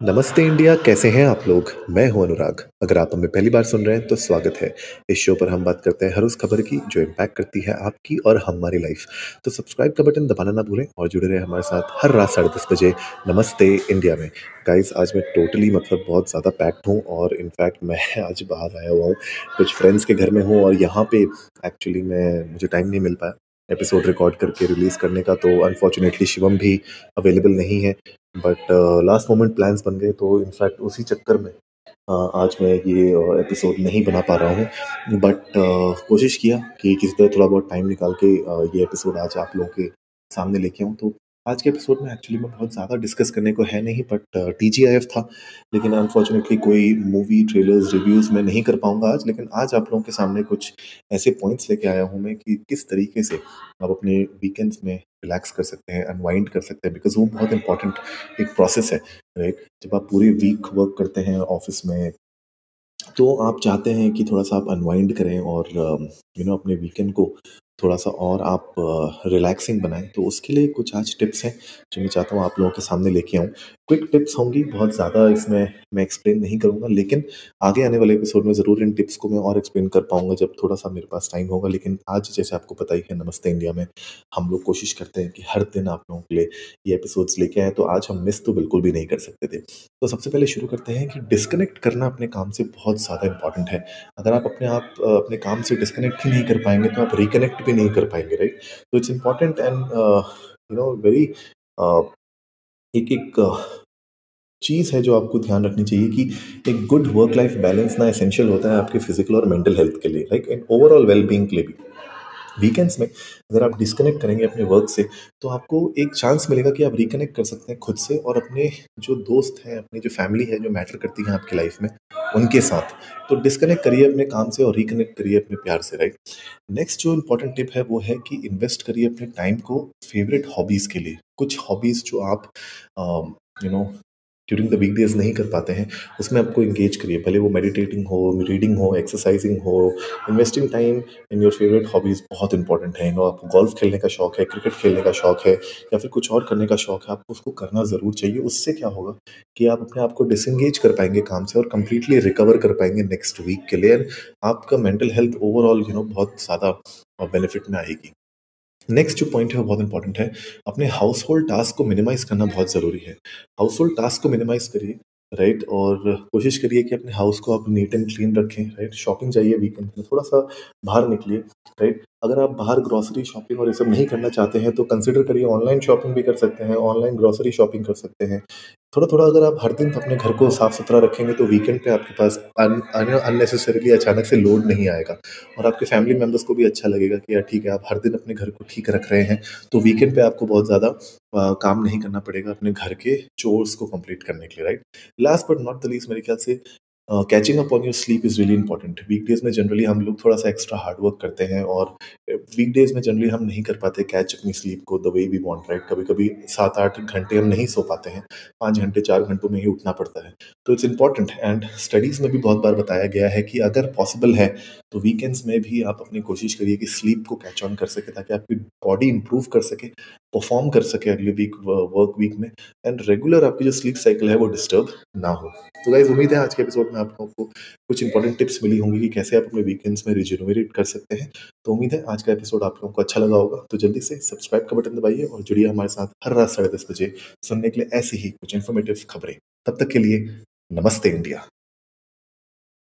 नमस्ते इंडिया, कैसे हैं आप लोग? मैं हूँ अनुराग। अगर आप हमें पहली बार सुन रहे हैं तो स्वागत है। इस शो पर हम बात करते हैं हर उस खबर की जो इम्पैक्ट करती है आपकी और हमारी लाइफ। तो सब्सक्राइब का बटन दबाना ना भूलें और जुड़े रहें हमारे साथ हर रात साढ़े 10 बजे नमस्ते इंडिया में। गाइस आज मैं टोटली मतलब बहुत ज़्यादा पैक्ड हूँ और इनफैक्ट मैं आज बाहर आया हुआ हूँ। कुछ फ्रेंड्स के घर में हूँ और यहाँ पे एक्चुअली मैं मुझे टाइम नहीं मिल पाया एपिसोड रिकॉर्ड करके रिलीज़ करने का तो अनफॉर्चुनेटली शिवम भी अवेलेबल नहीं है। बट लास्ट मोमेंट प्लान्स बन गए तो इनफैक्ट उसी चक्कर में अ, आज मैं ये एपिसोड नहीं बना पा रहा हूँ बट कोशिश किया कि किसी तरह थोड़ा बहुत टाइम निकाल के ये एपिसोड आज आप लोगों के सामने लेके आऊँ तो आज के एपिसोड में एक्चुअली में बहुत ज़्यादा डिस्कस करने को है नहीं बट टीजीआईएफ था, लेकिन अनफॉर्चुनेटली कोई मूवी ट्रेलर्स रिव्यूज़ मैं नहीं कर पाऊँगा आज, लेकिन आज आप लोगों के सामने कुछ ऐसे पॉइंट्स लेके आया हूँ मैं कि किस तरीके से आप अपने वीकेंड्स में रिलैक्स कर सकते हैं अनवाइंड कर सकते हैं बिकॉज़ वो बहुत इंपॉर्टेंट एक प्रोसेस है राइट जब आप पूरे वीक वर्क करते हैं ऑफ़िस में तो आप चाहते हैं कि थोड़ा सा आप अनवाइंड करें और यू नो अपने वीकेंड को थोड़ा सा और आप रिलैक्सिंग बनाएँ तो उसके लिए कुछ आज टिप्स हैं, जो मैं चाहता हूँ आप लोगों के सामने लेके आऊँ। क्विक टिप्स होंगी, बहुत ज़्यादा इसमें मैं एक्सप्लेन नहीं करूँगा, लेकिन आगे आने वाले एपिसोड में ज़रूर इन टिप्स को मैं और एक्सप्लेन कर पाऊँगा, जब थोड़ा सा मेरे पास टाइम होगा। लेकिन आज जैसे आपको पता ही है, नमस्ते इंडिया में, हम लोग कोशिश करते हैं कि हर दिन आप लोगों के लिए ये एपिसोड्स लेके आए तो आज हम मिस तो बिल्कुल भी नहीं कर सकते थे। तो सबसे पहले शुरू करते हैं कि डिस्कनेक्ट करना अपने काम से बहुत ज़्यादा इंपॉर्टेंट है। अगर आप अपने आप अपने काम से डिस्कनेक्ट ही नहीं कर पाएँगे तो आप रिकनेक्ट भी नहीं कर पाएँगे राइट तो it's important and you know very एक एक चीज़ है जो आपको ध्यान रखनी चाहिए कि एक गुड वर्क लाइफ बैलेंस ना एसेंशियल होता है आपके फ़िज़िकल और मेंटल हेल्थ के लिए like and overall well being के लिए भी। वीकेंड्स में अगर आप डिस्कनेक्ट करेंगे अपने वर्क से तो आपको एक चांस मिलेगा कि आप रिकनेक्ट कर सकते हैं खुद से और अपने जो दोस्त हैं, अपनी जो फैमिली है जो मैटर करती है आपकी लाइफ में उनके साथ। तो डिस्कनेक्ट करिए अपने काम से और रिकनेक्ट करिए अपने प्यार से राइट नेक्स्ट जो इम्पोर्टेंट टिप है, वो है कि इन्वेस्ट करिए अपने टाइम को फेवरेट हॉबीज़ के लिए। कुछ हॉबीज़ जो आप you know during the week days नहीं कर पाते हैं। उसमें आपको इंगेज करिए। भले वो मेडिटेटिंग हो रीडिंग हो एक्सरसाइजिंग हो investing time in your favourite hobbies बहुत इंपॉर्टेंट है। नो आपको गोल्फ खेलने का शौक है क्रिकेट खेलने का शौक है, या फिर कुछ और करने का शौक है, आपको उसको करना ज़रूर चाहिए। उससे क्या होगा कि आप अपने आप को डिसंगेज कर पाएँगे काम से और कंप्लीटली रिकवर कर पाएँगे नेक्स्ट वीक के लिए। एंड आपका mental health overall you know बहुत ज़्यादा बेनिफिट में आएगी। नेक्स्ट जो पॉइंट है, वो बहुत इंपॉर्टेंट है। अपने हाउस होल्ड टास्क को मिनिमाइज करना बहुत ज़रूरी है। हाउस होल्ड टास्क को मिनिमाइज करिए राइट और कोशिश करिए कि अपने हाउस को आप नीट एंड क्लीन रखें राइट शॉपिंग जाइए वीकेंड में, थोड़ा सा बाहर निकलिए राइट अगर आप बाहर ग्रॉसरी शॉपिंग और ये सब नहीं करना चाहते हैं तो कंसिडर करिए ऑनलाइन शॉपिंग भी कर सकते हैं ऑनलाइन ग्रॉसरी शॉपिंग कर सकते हैं। थोड़ा थोड़ा अगर आप हर दिन अपने घर को साफ़ सुथरा रखेंगे तो वीकेंड पे आपके पास अननेसेसरीली अचानक से लोड नहीं आएगा। और आपके फैमिली मेंबर्स को भी अच्छा लगेगा कि यार ठीक है, आप हर दिन अपने घर को ठीक रख रहे हैं तो वीकेंड पे आपको बहुत ज़्यादा काम नहीं करना पड़ेगा अपने घर के चोर्स को कंप्लीट करने के लिए right last but not the least मेरे ख्याल से catching up on your sleep is really important weekdays में जनरली हम लोग थोड़ा सा एक्स्ट्रा हार्ड वर्क करते हैं और वीकडेज में जनरली हम नहीं कर पाते कैच अपनी स्लीप को the way we want right कभी कभी सात आठ घंटे हम नहीं सो पाते हैं। पाँच घंटे, चार घंटों में ही उठना पड़ता है। तो इट्स इंपॉर्टेंट एंड स्टडीज़ में भी बहुत बार बताया गया है कि अगर पॉसिबल है तो वीकेंड्स में भी आप अपनी कोशिश करिए कि स्लीप को कैच ऑन कर सके ताकि आपकी बॉडी इंप्रूव कर सके। परफॉर्म कर सके अगले वीक वर्क वीक में एंड रेगुलर आपकी जो स्लीप साइकिल है वो डिस्टर्ब ना हो। तो गाइज़ उम्मीद है आज के एपिसोड में आप लोगों को कुछ इंपॉर्टेंट टिप्स मिली होंगी कि कैसे आप अपने वीकेंड्स में रिजनरेट कर सकते हैं। तो उम्मीद है आज का एपिसोड आप लोगों को अच्छा लगा होगा। तो जल्दी से सब्सक्राइब का बटन दबाइए और जुड़िए हमारे साथ हर रात साढ़े दस बजे सुनने के लिए ऐसी ही कुछ इन्फॉर्मेटिव खबरें। तब तक के लिए नमस्ते इंडिया।